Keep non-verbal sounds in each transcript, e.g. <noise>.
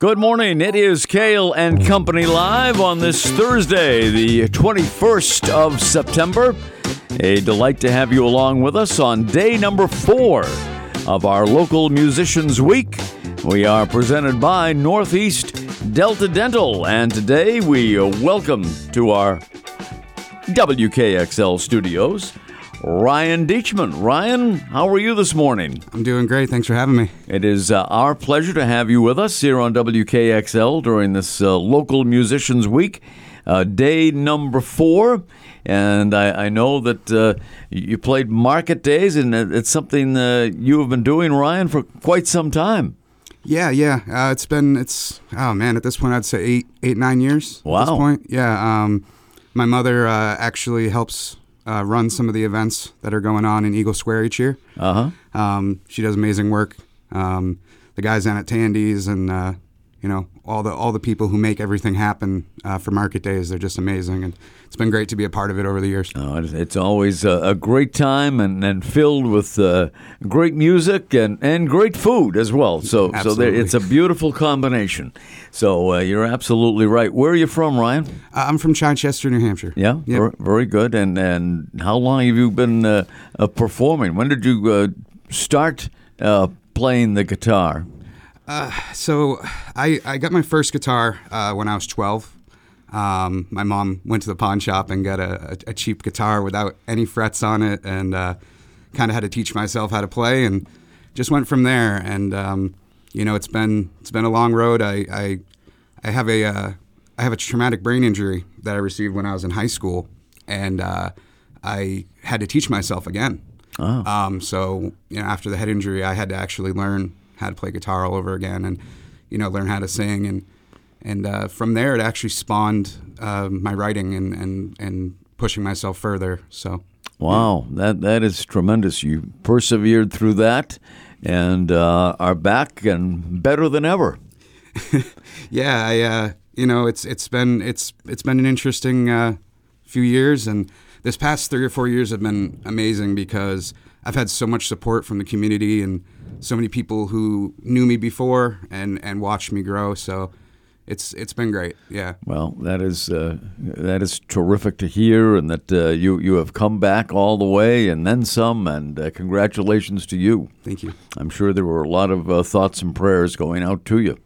Good morning. It is Cail and Company live on this Thursday, the 21st of September. A delight to have you along with us on day number four of our local musicians week. We are presented by Northeast Delta Dental, and today we welcome to our WKXL studios Ryan Deachman. Ryan, how are you this morning? I'm doing great. Thanks for having me. It is uh, our pleasure to have you with us here on WKXL during this uh, local musicians week, uh, day number four. And I, I know that uh, you played Market Days, and it's something uh, you have been doing, Ryan, for quite some time. Yeah, yeah. Uh, it's been it's oh man, at this point I'd say eight, eight, nine years. Wow. At this point, yeah. Um, my mother actually helps uh, runs some of the events that are going on in Eagle Square each year. Uh huh. Um, she does amazing work. Um, the guys down at Tandy's and uh, you know all the all the people who make everything happen uh, for market days. They're just amazing, and it's been great to be a part of it over the years. Oh, it's always a, great time and, and filled with uh, great music and, and great food as well. So absolutely. so there, it's a beautiful combination. So uh, you're absolutely right. Where are you from, Ryan? Uh, I'm from Chichester, New Hampshire. Yeah, yep. very good. And and how long have you been uh, uh, performing? When did you start playing the guitar? Uh, so I, I got my first guitar uh, when I was 12. Um, my mom went to the pawn shop and got a, a, a cheap guitar without any frets on it, and uh, kind of had to teach myself how to play, and just went from there. And um, you know, it's been it's been a long road. I I, I have a uh, I have a traumatic brain injury that I received when I was in high school, and uh, I had to teach myself again. Oh. Um, so you know, after the head injury, I had to actually learn how to play guitar all over again, and you know, learn how to sing and and uh, from there it actually spawned uh, my writing and, and and pushing myself further. So wow, yeah. that that is tremendous. You persevered through that and uh, are back and better than ever. <laughs> yeah, I uh, you know it's it's been it's it's been an interesting uh, few years and this past three or four years have been amazing because I've had so much support from the community and so many people who knew me before and and watched me grow. So it's it's been great. Yeah. Well, that is uh, that is terrific to hear, and that uh, you you have come back all the way and then some. And uh, congratulations to you. Thank you. I'm sure there were a lot of uh, thoughts and prayers going out to you.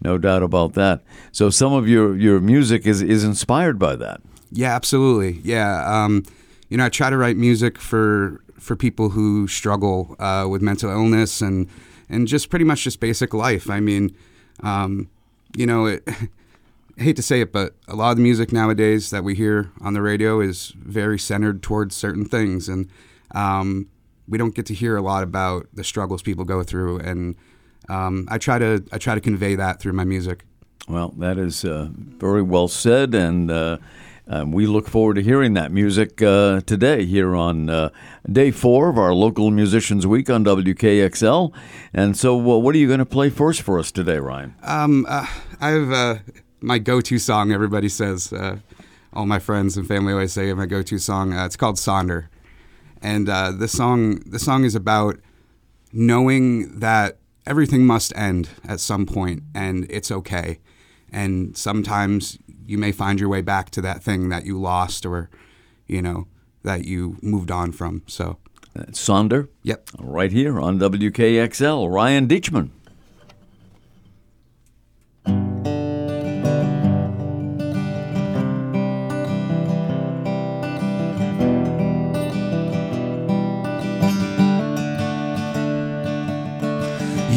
No doubt about that. So some of your your music is is inspired by that. Yeah, absolutely. Yeah. Um, you know, I try to write music for for people who struggle uh, with mental illness and and just pretty much just basic life. I mean. Um, you know, it, <laughs> I hate to say it, but a lot of the music nowadays that we hear on the radio is very centered towards certain things, and um, we don't get to hear a lot about the struggles people go through. And um, I try to I try to convey that through my music. Well, that is uh, very well said, and uh, um, we look forward to hearing that music uh, today here on uh, day four of our local musicians week on WKXL. And so, uh, what are you going to play first for us today, Ryan? Um, uh, I have uh, my go-to song. Everybody says, uh, all my friends and family always say my go-to song. it's called Sonder, and this song this song is about knowing that everything must end at some point, and it's okay. And sometimes you may find your way back to that thing that you lost or, you know, that you moved on from. So, Sonder. Yep. Right here on WKXL, Ryan Deachman.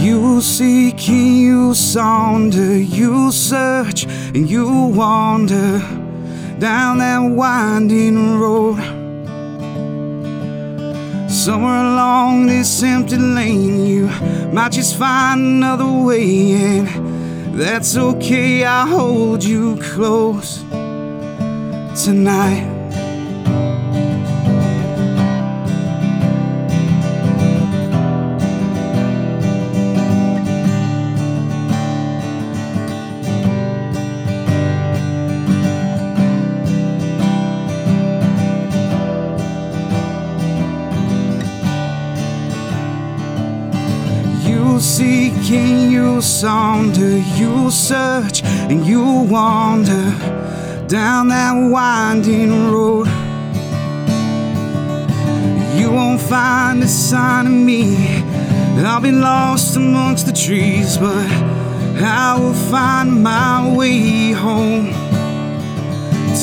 You seek, you sonder, you search, and you wander down that winding road. Somewhere along this empty lane, you might just find another way, and that's okay. I'll hold you close tonight. Seek and you saunter, you search and you wander down that winding road. You won't find a sign of me. I'll be lost amongst the trees, but I will find my way home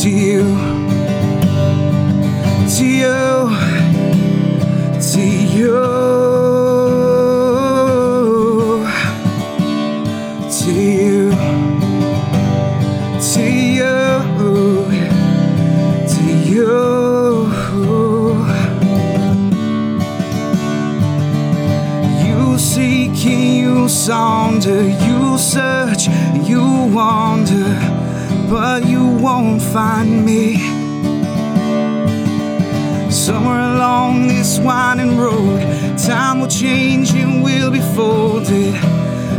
to you, to you, to you, you search, you wander, but you won't find me. Somewhere along this winding road, time will change and we'll be folded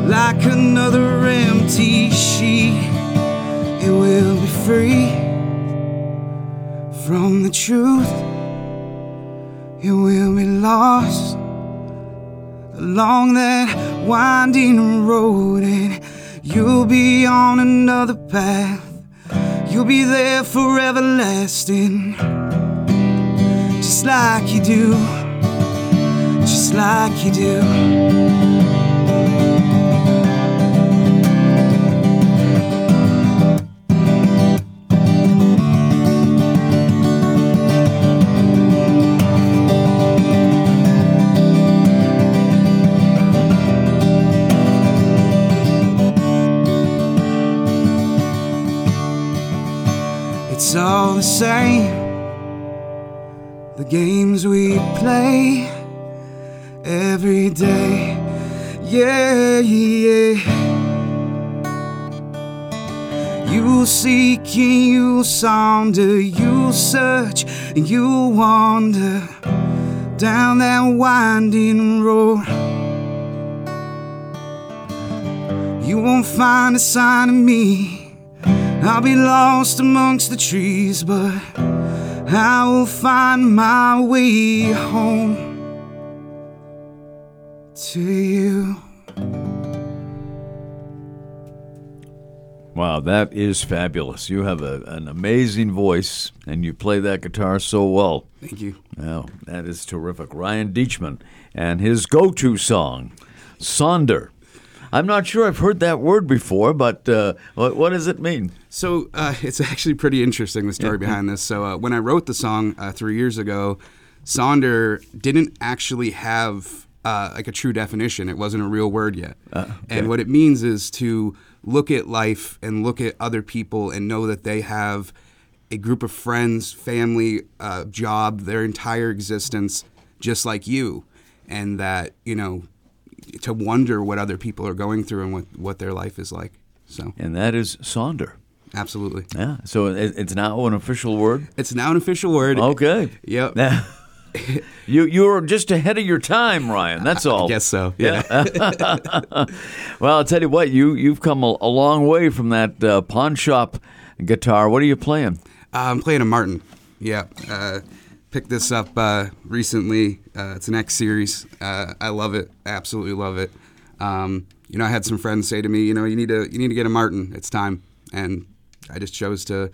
like another empty sheet. It will be free from the truth. It will be lost along that winding road, and you'll be on another path. You'll be there for everlasting, just like you do, just like you do. All the same. The games we play every day. Yeah, yeah. You seek and you sonder, you search and you wander down that winding road. You won't find a sign of me. I'll be lost amongst the trees, but I will find my way home to you. Wow, that is fabulous. You have a, an amazing voice and you play that guitar so well. Thank you. Wow, that is terrific. Ryan Deachman and his go to song, Sonder. I'm not sure I've heard that word before, but uh, what, what does it mean? So uh, <laughs> it's actually pretty interesting the story behind this. So uh, when I wrote the song uh, three years ago, Sonder didn't actually have uh, like a true definition. It wasn't a real word yet. And what it means is to look at life and look at other people and know that they have a group of friends, family, uh, job, their entire existence, just like you, and that you know to wonder what other people are going through and what what their life is like. So And that is Sonder. absolutely. Yeah, so it's now an official word. It's now an official word. Okay. Yep. Now, <laughs> you you're just ahead of your time, Ryan. That's all. I guess so. Yeah. <laughs> Well, I'll tell you what, you you've come a, a long way from that uh, pawn shop guitar. What are you playing? Uh, I'm playing a Martin. Yeah. Uh, picked this up uh, recently. Uh, it's an X series. Uh, I love it. Absolutely love it. Um, you know, I had some friends say to me, you know, you need to you need to get a Martin. It's time. And I just chose to,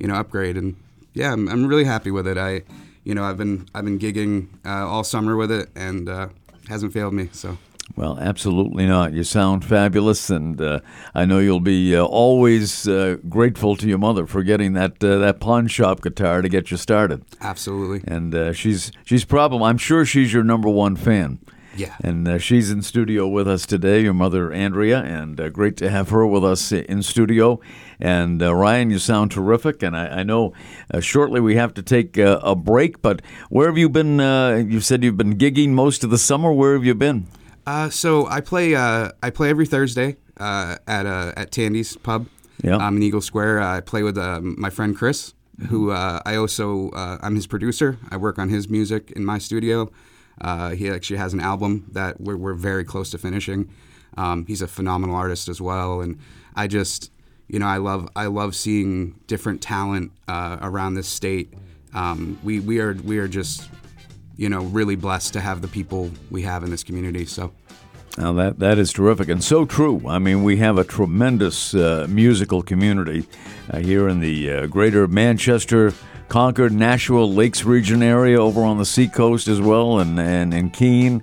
you know, upgrade. And yeah, I'm, I'm really happy with it. I, you know, I've been I've been gigging uh, all summer with it, and uh, hasn't failed me. So. Well, absolutely not. You sound fabulous, and uh, I know you'll be uh, always uh, grateful to your mother for getting that uh, that pawn shop guitar to get you started. Absolutely. And uh, she's she's probably I'm sure she's your number one fan. Yeah. And uh, she's in studio with us today, your mother Andrea, and uh, great to have her with us in studio. And uh, Ryan, you sound terrific, and I, I know uh, shortly we have to take uh, a break. But where have you been? Uh, you said you've been gigging most of the summer. Where have you been? Uh, so I play uh, I play every Thursday uh, at uh, at Tandy's Pub Yeah. um, in Eagle Square. I play with um, my friend Chris, who uh, I also uh, I'm his producer. I work on his music in my studio. Uh, he actually has an album that we're, we're very close to finishing. Um, he's a phenomenal artist as well, and I just you know I love I love seeing different talent uh, around this state. Um, we we are we are just you know really blessed to have the people we have in this community. So. Now that that is terrific and so true. I mean, we have a tremendous uh, musical community uh, here in the uh, greater Manchester, Concord, Nashua, Lakes region area, over on the seacoast as well, and and, and Keene.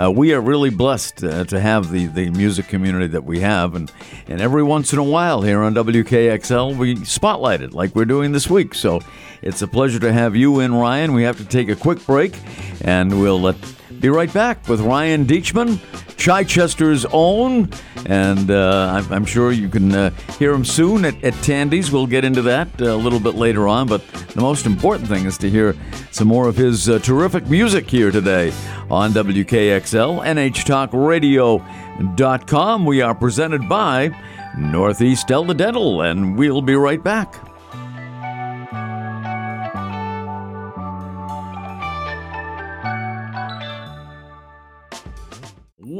Uh, we are really blessed uh, to have the, the music community that we have, and, and every once in a while here on WKXL we spotlight it like we're doing this week. So it's a pleasure to have you in, Ryan. We have to take a quick break, and we'll let be right back with Ryan Deachman, Chichester's own, and uh, I'm, I'm, sure you can uh, hear him soon at, at Tandy's. We'll get into that uh, a little bit later on, but the most important thing is to hear some more of his uh, terrific music here today on WKXL, NHTalkRadio.com. We are presented by Northeast Delta Dental, and we'll be right back.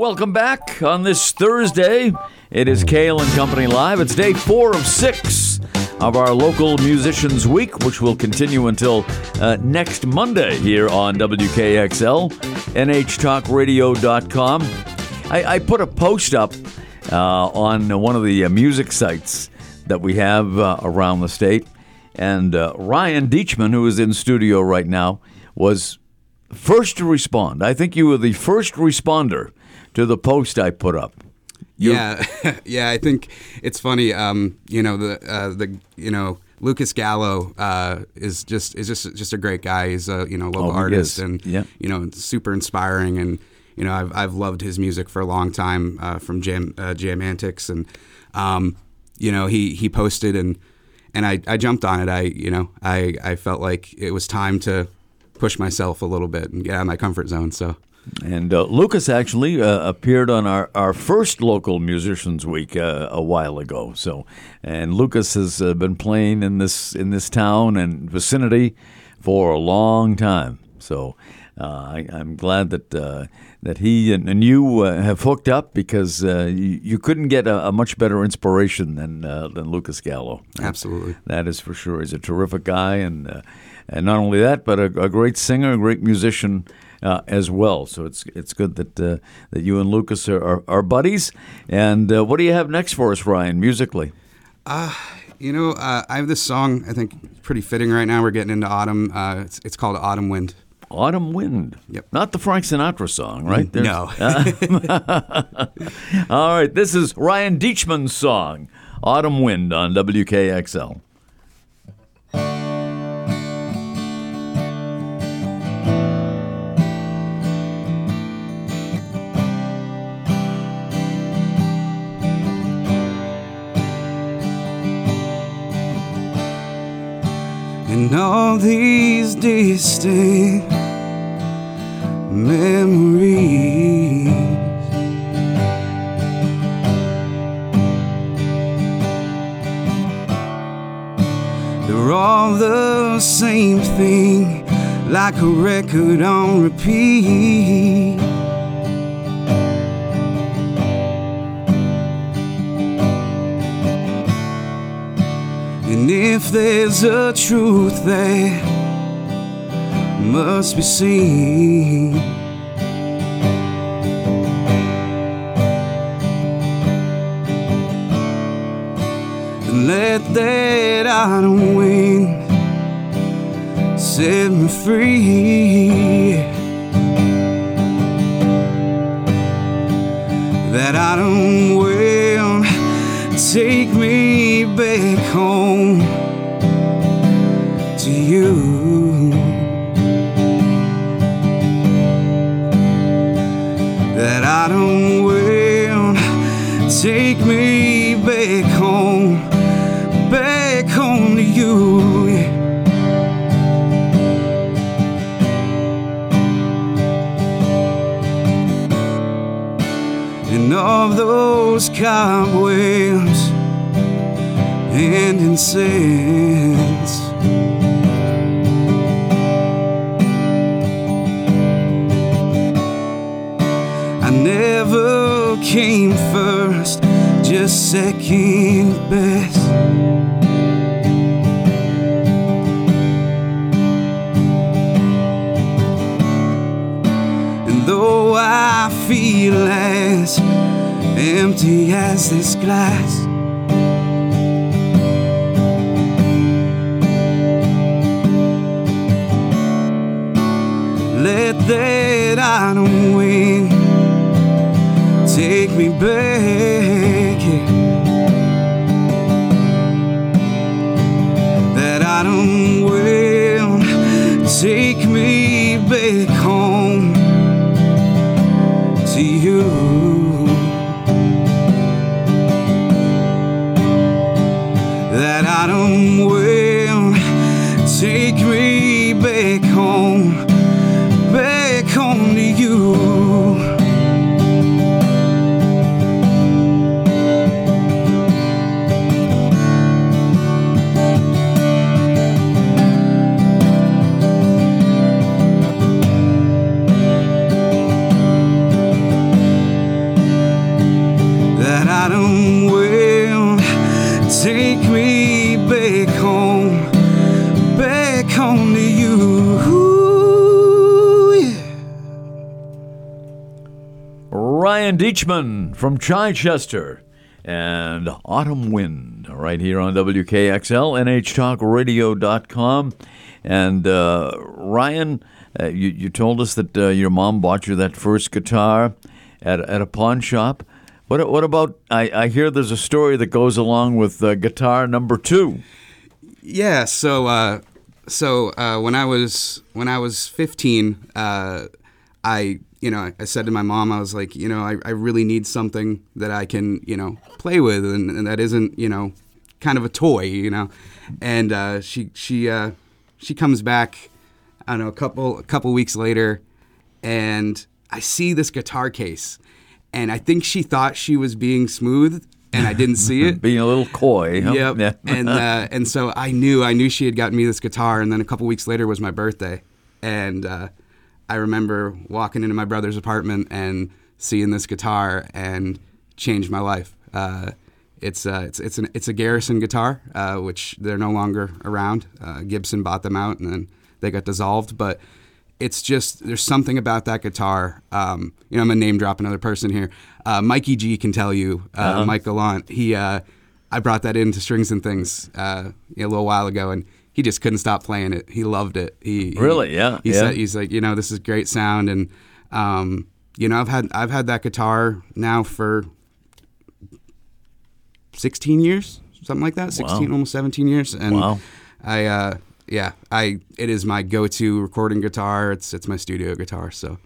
Welcome back on this Thursday. It is Cail and Company Live. It's day four of six of our local musicians week, which will continue until uh, next Monday here on WKXL, NHTalkRadio.com. I, I put a post up uh, on one of the uh, music sites that we have uh, around the state, and uh, Ryan Deachman, who is in studio right now, was first to respond. I think you were the first responder to the post I put up. You, yeah, <laughs> yeah. I think it's funny. Um, you know the uh, the you know Lucas Gallo uh, is just is just just a great guy. He's a you know local oh, artist and yeah. you know super inspiring and you know I've I've loved his music for a long time uh, from Jam uh, Jam Antics and um, you know he he posted and and I, I jumped on it. I you know I I felt like it was time to push myself a little bit and get out of my comfort zone. So and uh, Lucas actually uh, appeared on our, our first local musicians week uh, a while ago. So, and Lucas has uh, been playing in this in this town and vicinity for a long time. So, uh, I, am glad that uh, that he and, and you have hooked up because you, you, couldn't get a, a, much better inspiration than than Lucas Gallo. Absolutely, that is for sure. He's a terrific guy and. and not only that, but a, a great singer, a great musician, uh, as well. So it's it's good that uh, that you and Lucas are, are, are buddies. And uh, what do you have next for us, Ryan, musically? Uh, you know, uh, I have this song. I think pretty fitting right now. We're getting into autumn. Uh, it's, it's called Autumn Wind. Autumn Wind. Yep. Not the Frank Sinatra song, right? There's, no. <laughs> All right. This is Ryan Deachman's song, Autumn Wind on WKXL. And all these distant memories. They're all the same thing, like a record on repeat. And if there's a truth that must be seen, let that autumn wind set me free. That autumn wind take me home to you. That I don't will take me back home, back home to you. And of those cobwebs incense. I never came first, just second best. And though I feel as empty as this glass. Let don't win. take me back. yeah. That autumn wind take me back home to you. Ryan Deachman from Chichester and Autumn Wind right here on WKXL, NHTalkRadio.com. And uh, Ryan, uh, you, you told us that uh, your mom bought you that first guitar at, at a pawn shop. What, what about, I, I hear there's a story that goes along with uh, guitar number two. Yeah, so uh, so uh, when I was when I was 15, uh, I you know I said to my mom, I was like, you know, I, I really need something that I can you know play with, and, and that isn't you know kind of a toy, you know. And uh, she she uh, she comes back, I don't know, a couple a couple weeks later, and I see this guitar case, and I think she thought she was being smooth, and I didn't see it. <laughs> Being a little coy. huh? Yep. Yeah. <laughs> and uh, and so I knew I knew she had gotten me this guitar, and then a couple weeks later was my birthday, and uh, I remember walking into my brother's apartment and seeing this guitar and changed my life. Uh, it's uh, it's it's an it's a Garrison guitar, uh, which they're no longer around. Uh, Gibson bought them out, and then they got dissolved, but. It's just there's something about that guitar. Um, you know, I'm gonna name drop another person here. Uh, Mikey G can tell you. Uh, Mike Gallant. He uh, I brought that into Strings and Things uh, a little while ago, and he just couldn't stop playing it. He loved it. He he- Really? Yeah, He yeah. said he's like, you know, this is great sound, and um, you know, I've had I've had that guitar now for 16 years, something like that. 16, almost 17 years, and Wow. I uh, yeah, I it is my go-to recording guitar. It's it's my studio guitar. So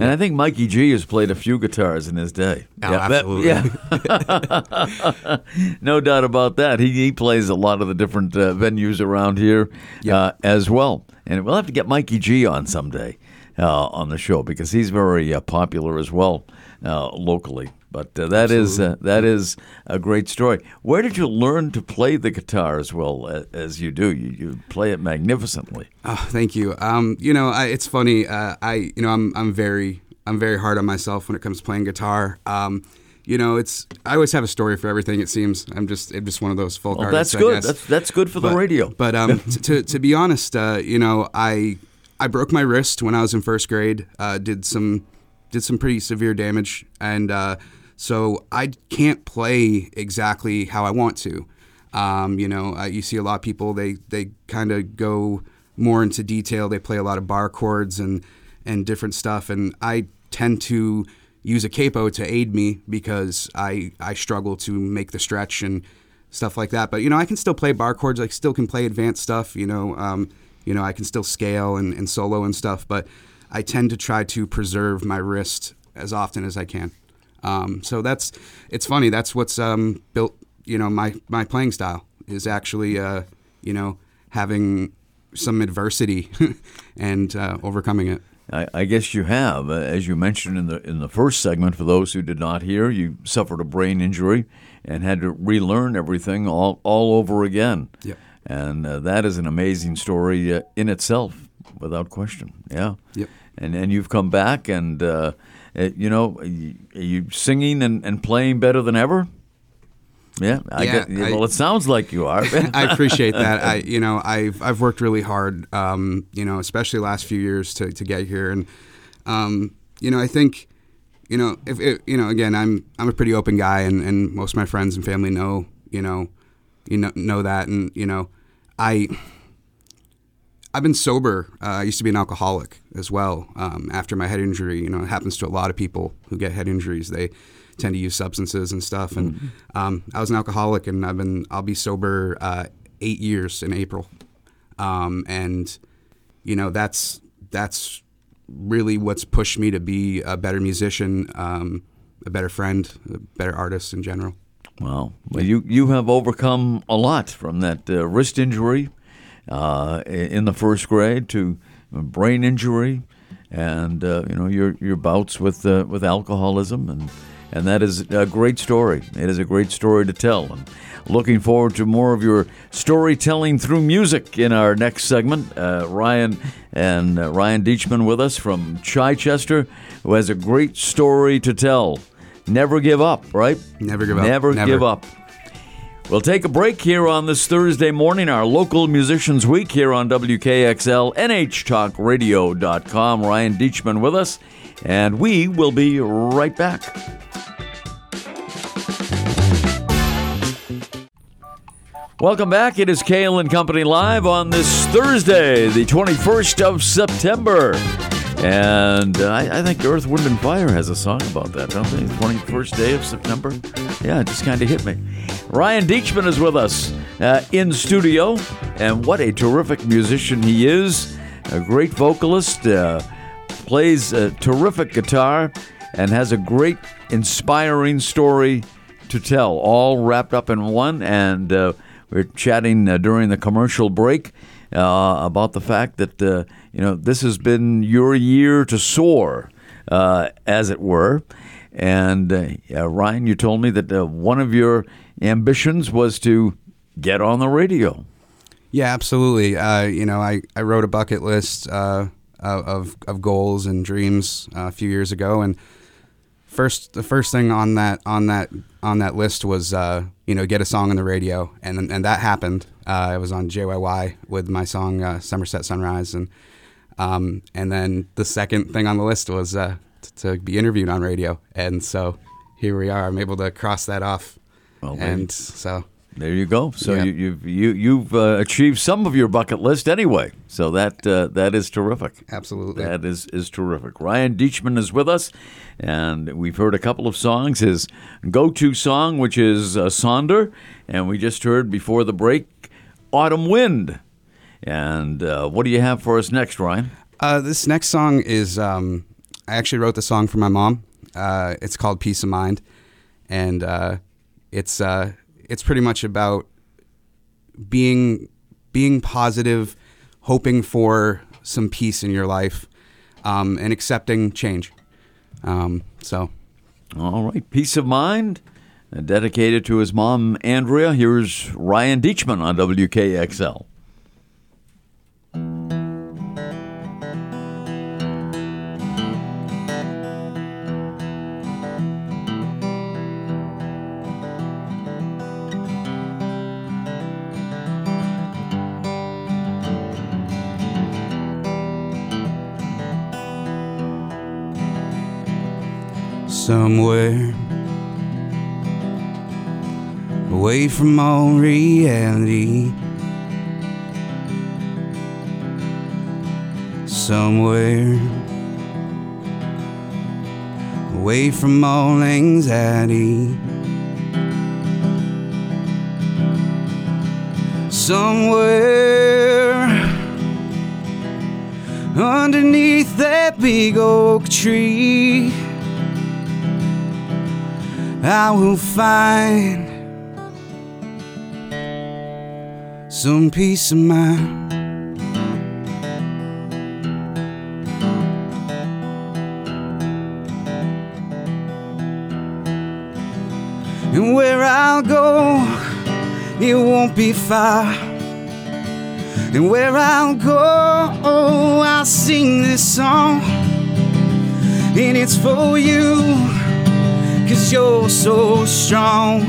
And I think Mikey G has played a few guitars in his day. Oh, that- absolutely. yeah. <laughs> no doubt about that. He, he plays a lot of the different uh, venues around here uh, as well. And we'll have to get Mikey G on someday uh, on the show because he's very uh, popular as well uh, locally. But uh, that is uh, that is a great story. Where did you learn to play the guitar as well a- as you do? You, you play it magnificently. Oh, thank you. Um, you know, I, it's funny. Uh, I, you know, I'm, I'm very, I'm very hard on myself when it comes to playing guitar. Um, you know, it's. I always have a story for everything. It seems. I'm just, I'm just one of those folk Well, artists. that's good. That's that's good for the radio. But um, <laughs> t- to to be honest, uh, you know, I I broke my wrist when I was in first grade. Uh, did some did some pretty severe damage, and uh, so I can't play exactly how I want to. Um, you know, uh, you see a lot of people they they kind of go more into detail. They play a lot of bar chords and and different stuff, and I tend to use a capo to aid me because I I struggle to make the stretch and stuff like that. But you know, I can still play bar chords. I still can play advanced stuff. You know, um, you know, I can still scale and, and solo and stuff. But I tend to try to preserve my wrist as often as I can. Um, so that's it's funny. That's what's um, built. You know, my my playing style is actually uh, you know having some adversity <laughs> and uh, overcoming it. I, I guess you have, uh, as you mentioned in the in the first segment. For those who did not hear, you suffered a brain injury and had to relearn everything all all over again. Yep. And uh, that is an amazing story uh, in itself, without question. Yeah. Yep. And and you've come back, and uh, you know, are you, singing and, and playing better than ever? Yeah. I Yeah, get, I- well, it sounds like you are. <laughs> I appreciate that. <laughs> I, you know, I've I've worked really hard. Um, you know, especially the last few years to to get here, and um, you know, I think you know, if it, you know, again, I'm I'm a pretty open guy, and, and most of my friends and family know, you know, you know know that, and you know, I I've been sober. Uh, I used to be an alcoholic as well. Um, after my head injury, you know, it happens to a lot of people who get head injuries. They tend to use substances and stuff. And mm-hmm. um, I was an alcoholic, and I've been I'll be sober uh, eight years in April. Um, and you know, that's that's really what's pushed me to be a better musician, um, a better friend, a better artist in general. Wow. Well, you, you have overcome a lot from that uh, wrist injury uh, in the first grade to brain injury and uh, you know your your bouts with uh, with alcoholism and and that is a great story. It is a great story to tell. And looking forward to more of your storytelling through music in our next segment. Uh, Ryan and uh, Ryan Deachman with us from Chichester, who has a great story to tell. Never give up, right? Never give up. Never, Never. give up. We'll take a break here on this Thursday morning, our local musicians week here on WKXL, NHTalkRadio.com. Ryan Deachman with us, and we will be right back. Welcome back. It is Cail and Company live on this Thursday, the 21st of September. And uh, I, I, think Earth, Wind, and Fire has a song about that, don't they? 21st day of September. Yeah, it just kind of hit me. Ryan Deachman is with us uh, in studio, and what a terrific musician he is. A great vocalist, uh, plays a terrific guitar, and has a great, inspiring story to tell, all wrapped up in one. And uh, we are chatting uh, during the commercial break about the fact that you know this has been your year to soar, uh, as it were. And uh, Ryan, you told me that uh, one of your ambitions was to get on the radio. Yeah, absolutely. you know, I, I wrote a bucket list of, of goals and dreams a few years ago, and first the first thing on that on that on that list was uh, you know get a song on the radio, and and that happened. Uh, I was on JYY with my song uh, "Somerset Sunrise," and um, and then the second thing on the list was uh, t- to be interviewed on radio, and so here we are. I'm able to cross that off, well, and so there you go. So yeah. you, you've you, you've uh, achieved some of your bucket list anyway. So that uh, that is terrific. Absolutely, that is is terrific. Ryan Deachman is with us, and we've heard a couple of songs. His go-to song, which is uh, Sonder, and we just heard before the break, Autumn Wind. And uh, what do you have for us next, Ryan? Uh, this next song is um, I actually wrote the song for my mom. Uh, it's called Peace of Mind, and it's it's pretty much about being being positive, hoping for some peace in your life, um, and accepting change. Um, so, all right, peace of mind. Uh, dedicated to his mom, Andrea. Here's Ryan Deachman on WKXL. Somewhere away from all reality. Somewhere away from all anxiety. Somewhere underneath that big oak tree. I will find some peace of mind. And where I'll go, it won't be far. And where I'll go, oh, I'll sing this song. And it's for you cause you're so strong.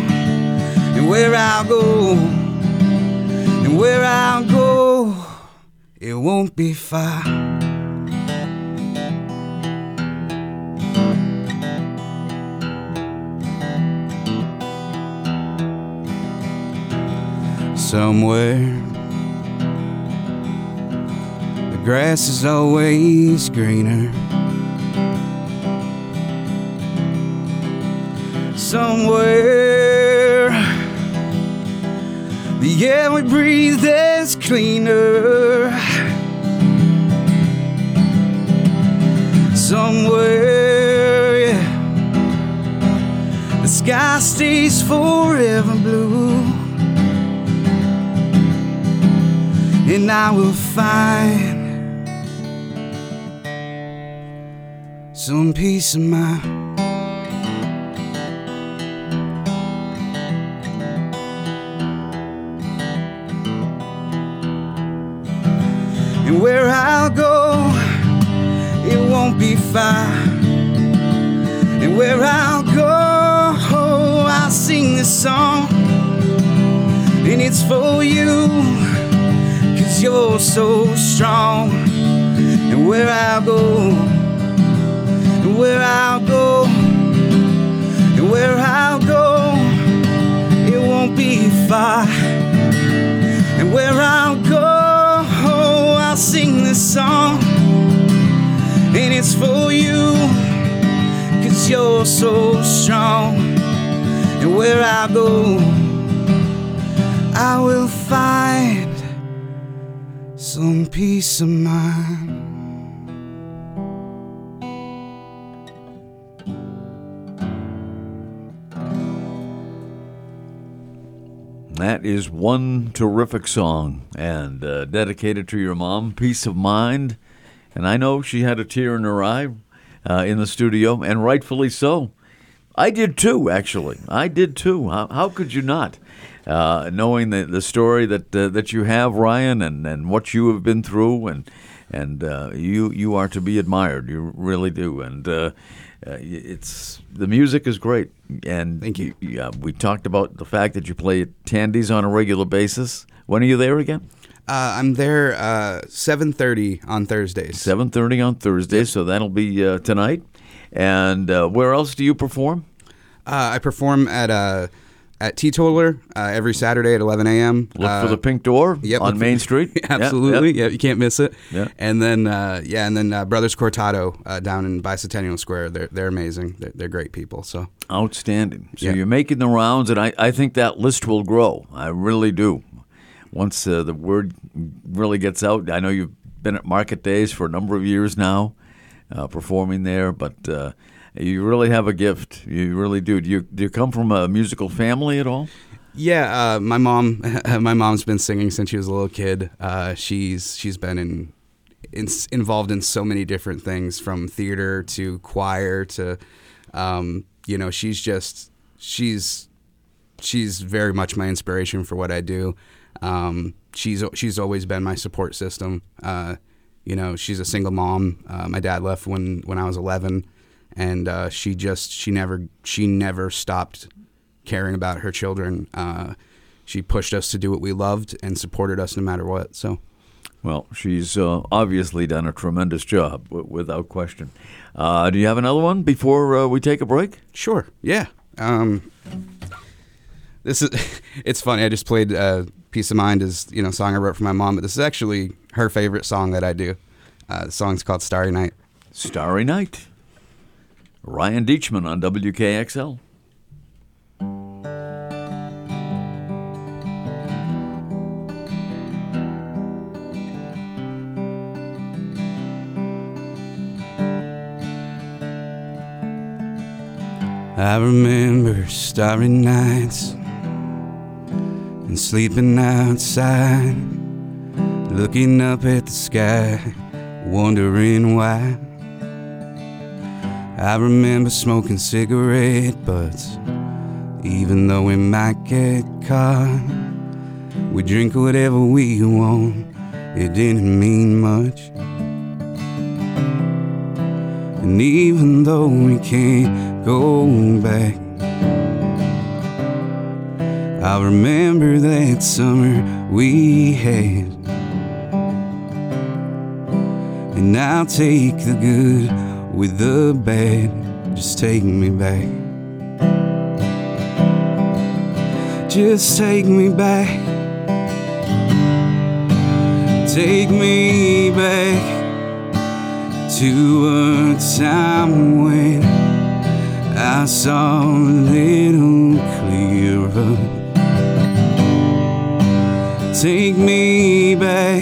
And where I'll go, and where I'll go, it won't be far. Somewhere, the grass is always greener. Somewhere, the air we breathe is cleaner. Somewhere, yeah, the sky stays forever blue. and I will find some peace of mind. Far. And where I'll go, oh, I'll sing this song. And it's for you cause you're so strong. And where I'll go, and where I'll go, and where I'll go, it won't be far. And where I'll go, oh, I'll sing this song. And it's for you, cause you're so strong. And where I go, I will find some peace of mind. That is one terrific song and uh, dedicated to your mom, Peace of Mind. And I know she had a tear in her eye uh, in the studio, and rightfully so. I did too, actually. I did too. How, how could you not? Uh, knowing the, the story that uh, that you have, Ryan, and, and what you have been through, and and uh, you you are to be admired. You really do, and uh, uh, it's the music is great. And Thank you. Yeah, we talked about the fact that you play at Tandy's on a regular basis. When are you there again? Uh, I'm there uh, 7:30 on Thursdays. Seven thirty on Thursday, so that'll be uh, tonight. And uh, where else do you perform? Uh, I perform at uh, at Teatotaller uh, every Saturday at 11 a.m. Look for the Pink Door Yep, on Main <laughs> Street. Yep, Absolutely. yep. Yeah, you can't miss it. Yeah. And then uh, yeah, and then uh, Brothers Cortado uh, down in Bicentennial Square. They're they're amazing. They're, they're great people. So Outstanding. So you're making the rounds, and I, I think that list will grow. I really do. Once uh, the word really gets out, I know you've been at Market Days for a number of years now, uh, performing there, but uh, you really have a gift. You really do. Do you, do you come from a musical family at all? yeah, uh, my mom <laughs> my mom's been singing since she was a little kid. Uh, she's she's been in, in involved in so many different things from theater to choir to um, you know she's just she's she's very much my inspiration for what I do. Um, she's she's always been my support system. Uh, you know, she's a single mom. Uh, my dad left when when I was 11, and uh, she just she never she never stopped caring about her children. Uh, she pushed us to do what we loved and supported us no matter what. So. Well, she's uh, obviously done a tremendous job, w- without question. Uh, do you have another one before uh, we take a break? Sure. Yeah. Um, this is. <laughs> It's funny. I just played uh, "Peace of Mind" is, you know, a song I wrote for my mom, but this is actually her favorite song that I do. Uh, the song's called "Starry Night." Starry Night. Ryan Deachman on WKXL. I remember starry nights and sleeping outside, looking up at the sky, wondering why. I remember smoking cigarette butts, even though we might get caught. We drink whatever we want, it didn't mean much. And even though we can't go back, I remember that summer we had. And I'll take the good with the bad, just take me back. Just take me back Take me back to a time when I saw a little clearer. Take me back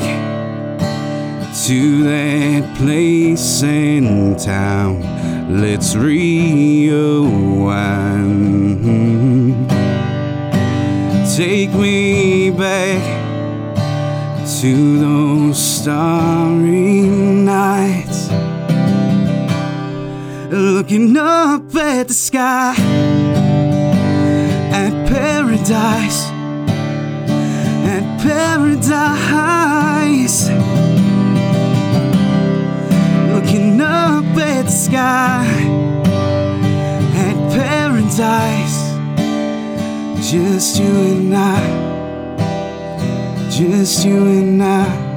to that place and town. Let's rewind. Take me back to those starry nights. Looking up at the sky, at paradise, paradise. Looking up at the sky, at paradise. Just you and I, just you and I.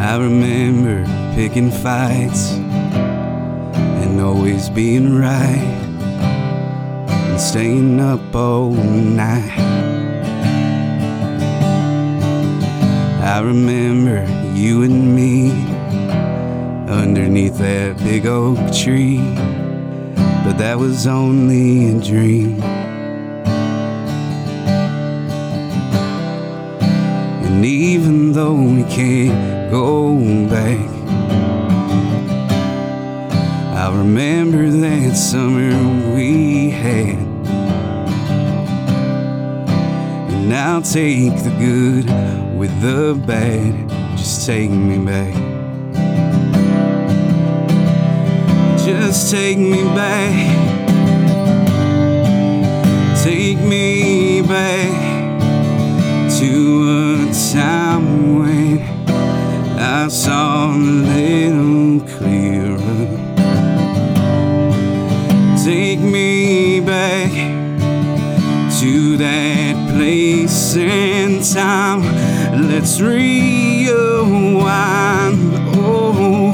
I remember picking fights and always being right staying up all night. I remember you and me underneath that big oak tree, but that was only a dream. And even though we can't go back, I remember that summer we had. And I'll take the good with the bad, just take me back. Just take me back. Take me back to a time when I saw a little clearer. Rewind. Oh,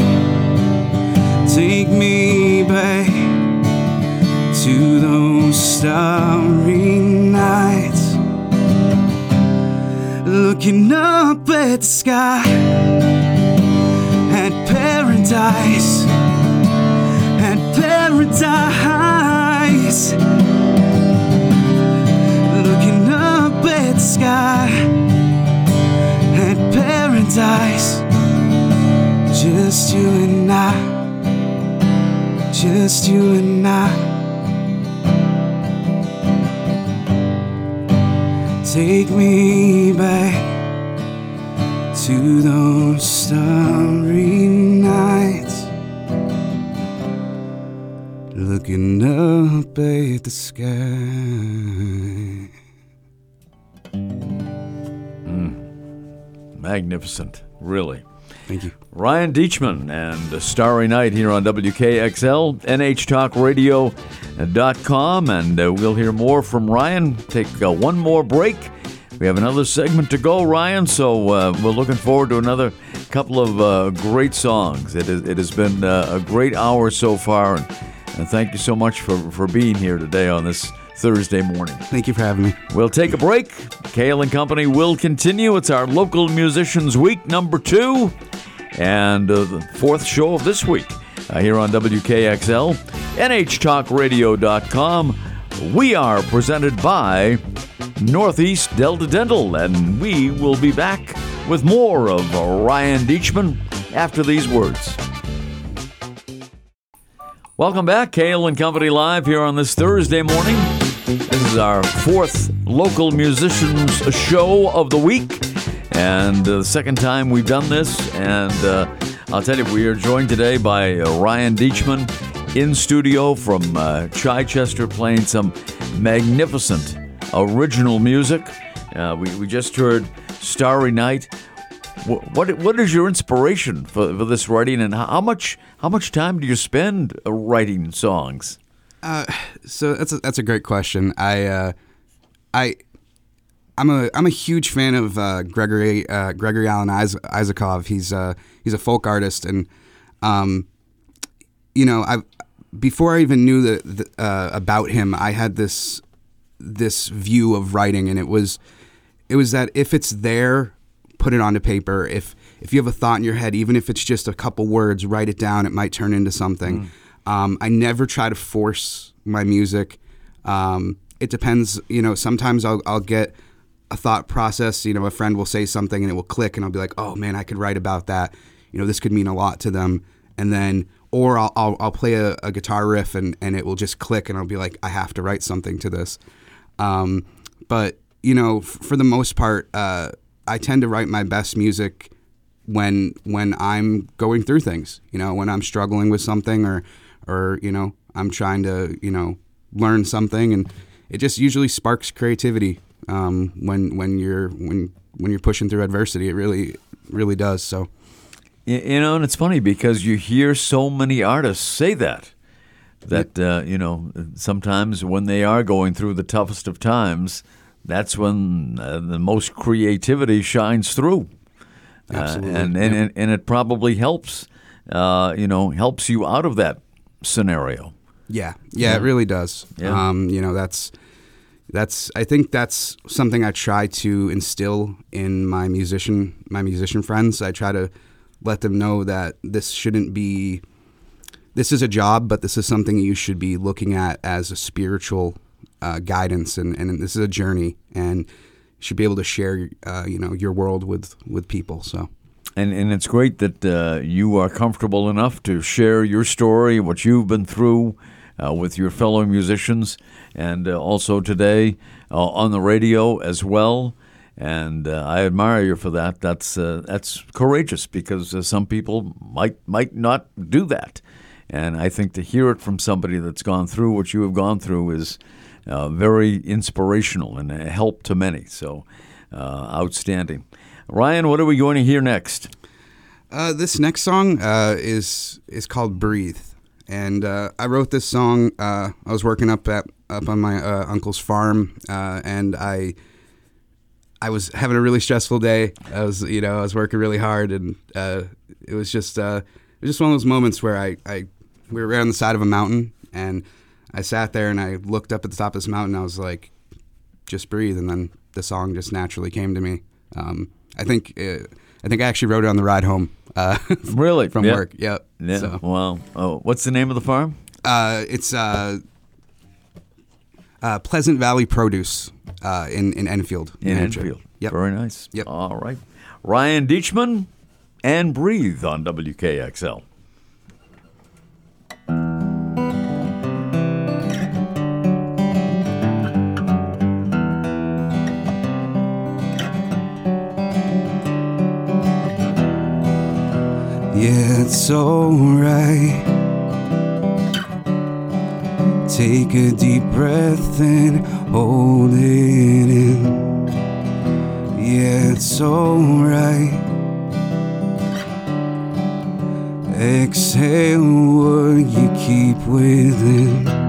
take me back to those starry nights. Looking up at the sky, you and I, just you and I. Take me back to those starry nights. Looking up at the sky. Hmm. Magnificent, really. Thank you. Ryan Deachman and a Starry Night here on WKXL, NHTalkRadio.com, and uh, we'll hear more from Ryan. Take uh, one more break. We have another segment to go, Ryan, so uh, we're looking forward to another couple of uh, great songs. It, is, it has been uh, a great hour so far, and, and thank you so much for, for being here today on this Thursday morning. Thank you for having me. We'll take a break. Cail and Company will continue. It's our Local Musicians Week number two and uh, the fourth show of this week uh, here on WKXL, NHTalkRadio.com. We are presented by Northeast Delta Dental, and we will be back with more of Ryan Deachman after these words. Welcome back, Cail and Company Live here on this Thursday morning. This is our fourth local musicians show of the week, and uh, the second time we've done this. And uh, I'll tell you, we are joined today by uh, Ryan Deachman in studio from uh, Chichester, playing some magnificent original music. Uh, we, we just heard Starry Night. What, what what is your inspiration for, for this writing, and how much how much time do you spend uh, writing songs? So that's a, that's a great question. I uh, I I'm a I'm a huge fan of uh, Gregory uh, Gregory Alan Is- Isakov. He's uh, he's a folk artist, and um, you know I before I even knew the, the, uh, about him, I had this this view of writing, and it was it was that if it's there, put it onto paper. If if you have a thought in your head, even if it's just a couple words, write it down. It might turn into something. Um, I never try to force my music. Um, it depends. You know, sometimes I'll I'll get a thought process. You know, a friend will say something and it will click, and I'll be like, oh man, I could write about that. You know, this could mean a lot to them. And then, or I'll I'll, I'll play a, a guitar riff and and it will just click, and I'll be like, I have to write something to this. Um, but you know, f- for the most part, uh, I tend to write my best music when when I'm going through things. You know, when I'm struggling with something, or or you know, I'm trying to you know learn something, and it just usually sparks creativity um, when when you're when when you're pushing through adversity. It really really does. So You know, and it's funny because you hear so many artists say that. That uh, you know, sometimes when they are going through the toughest of times, that's when uh, the most creativity shines through. Uh, and and, yep. and and it probably helps. Uh, you know, helps you out of that scenario. Yeah, yeah, it really does. Yeah. Um, you know, that's that's I think that's something I try to instill in my musician my musician friends. I try to let them know that this shouldn't be this is a job, but this is something you should be looking at as a spiritual uh, guidance, and, and this is a journey, and you should be able to share, uh, you know, your world with with people. So And and it's great that uh, you are comfortable enough to share your story, what you've been through, uh, with your fellow musicians, and uh, also today uh, on the radio as well. And uh, I admire you for that. That's uh, that's courageous because some people might might not do that. And I think to hear it from somebody that's gone through what you have gone through is very inspirational and a help to many. So outstanding. Ryan, what are we going to hear next? Uh, this next song uh, is is called "Breathe," and uh, I wrote this song. Uh, I was working up at up on my uh, uncle's farm, uh, and I I was having a really stressful day. I was you know I was working really hard, and it was just it was just one of those moments where I, I we were right on the side of a mountain, and I sat there and I looked up at the top of this mountain. I was like, just breathe, and then the song just naturally came to me. Um, I think uh, I think I actually wrote it on the ride home. Uh, <laughs> Really? from Yeah. work. Yep. Yeah. So, Wow. Oh, what's the name of the farm? uh, it's uh, uh, Pleasant Valley Produce uh, in in Enfield. In Hampshire. Enfield. Yep. Very nice. Yep. All right. Ryan Deachman and Breathe on WKXL. It's alright. Take a deep breath and hold it in. Yeah, it's alright. Exhale what you keep within.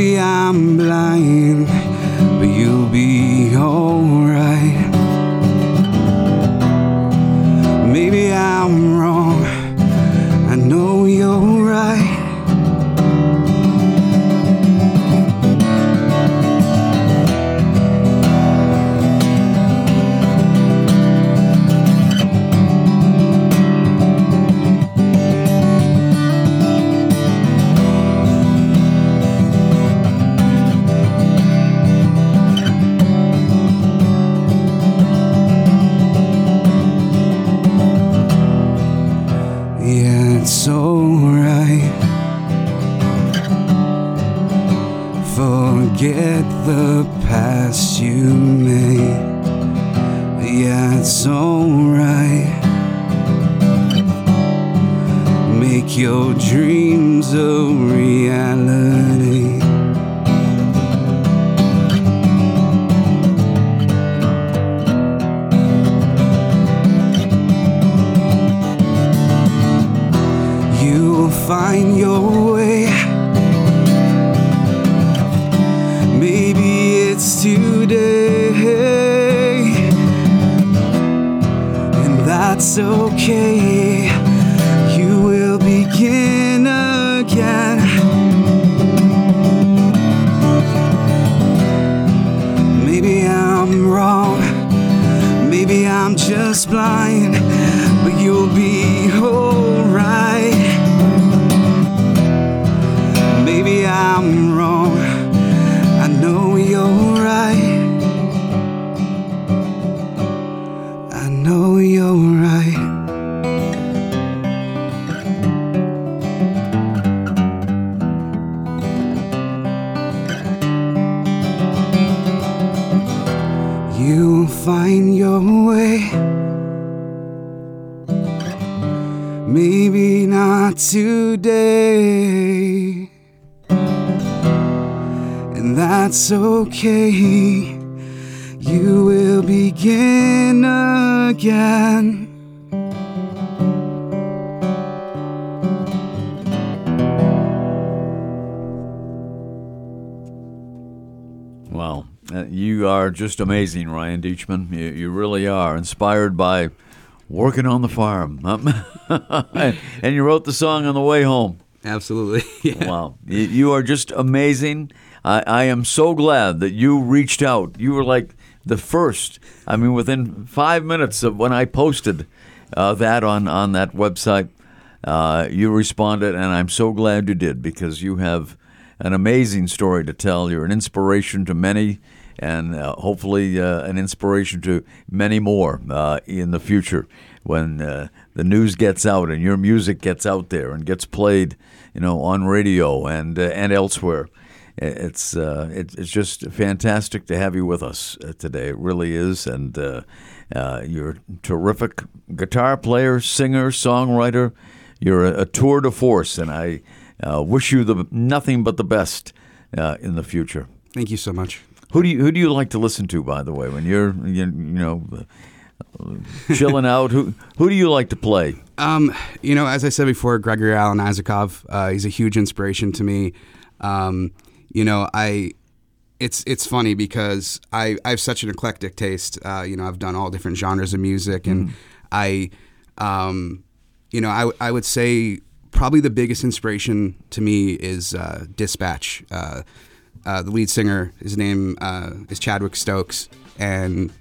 Maybe I'm blind. It's today, and that's okay. Okay. You will begin again. Wow. Uh, you are just amazing, Ryan Deachman. You, you really are. Inspired by working on the farm. and, <laughs> and you wrote the song on the way home. Absolutely. <laughs> Yeah. Wow. You, you are just amazing. I, I am so glad that you reached out. You were like the first. I mean, within five minutes of when I posted uh, that on, on that website, uh, you responded, and I'm so glad you did because you have an amazing story to tell. You're an inspiration to many, and uh, hopefully uh, an inspiration to many more uh, in the future when uh, the news gets out and your music gets out there and gets played, you know, on radio and and elsewhere. It's uh, it, it's just fantastic to have you with us uh, today. It really is, and uh, uh, you're a terrific guitar player, singer, songwriter. You're a, a tour de force, and I uh, wish you the nothing but the best uh, in the future. Thank you so much. Who do you who do you like to listen to? By the way, when you're you, you know chilling <laughs> out, who who do you like to play? Um, you know, as I said before, Gregory Alan Isakov, uh, he's a huge inspiration to me. Um, you know, I it's it's funny because I, I have such an eclectic taste. Uh, you know, I've done all different genres of music, and I, um, you know, I I would say probably the biggest inspiration to me is uh, Dispatch. Uh, uh, the lead singer, his name uh, is Chadwick Stokes, and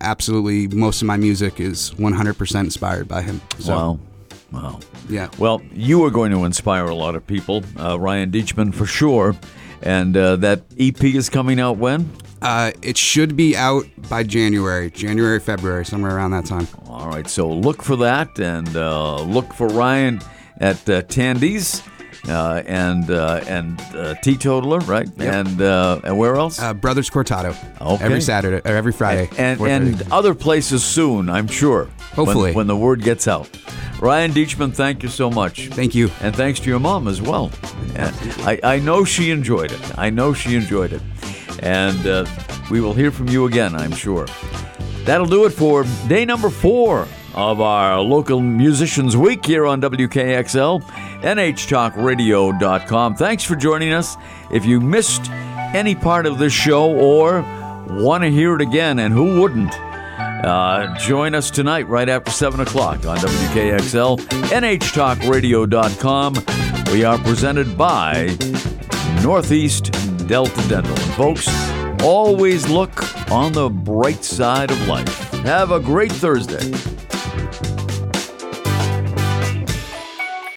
absolutely most of my music is 100% inspired by him. So, Wow, wow. Yeah. Well, you are going to inspire a lot of people, uh, Ryan Deachman for sure. And uh, that EP is coming out when? Uh, it should be out by January, January, February, somewhere around that time. All right, so look for that and uh, look for Ryan at uh, Tandy's uh, and uh, and uh, Teatotaller, right? And uh, and where else? Uh, Brothers Cortado. Okay. Every Saturday, or every Friday. and 4:30. and other places soon, I'm sure. when- Hopefully. when, the word gets out. Ryan Deachman, thank you so much. Thank you. And thanks to your mom as well. And I, I know she enjoyed it. I know she enjoyed it. And uh, we will hear from you again, I'm sure. That'll do it for day number four of our local musicians week here on WKXL, NHTalkRadio.com. Thanks for joining us. If you missed any part of this show or want to hear it again, and who wouldn't, uh, join us tonight right after 7 o'clock on WKXL, NHTalkRadio.com. We are presented by Northeast Delta Dental. Folks, always look on the bright side of life. Have a great Thursday.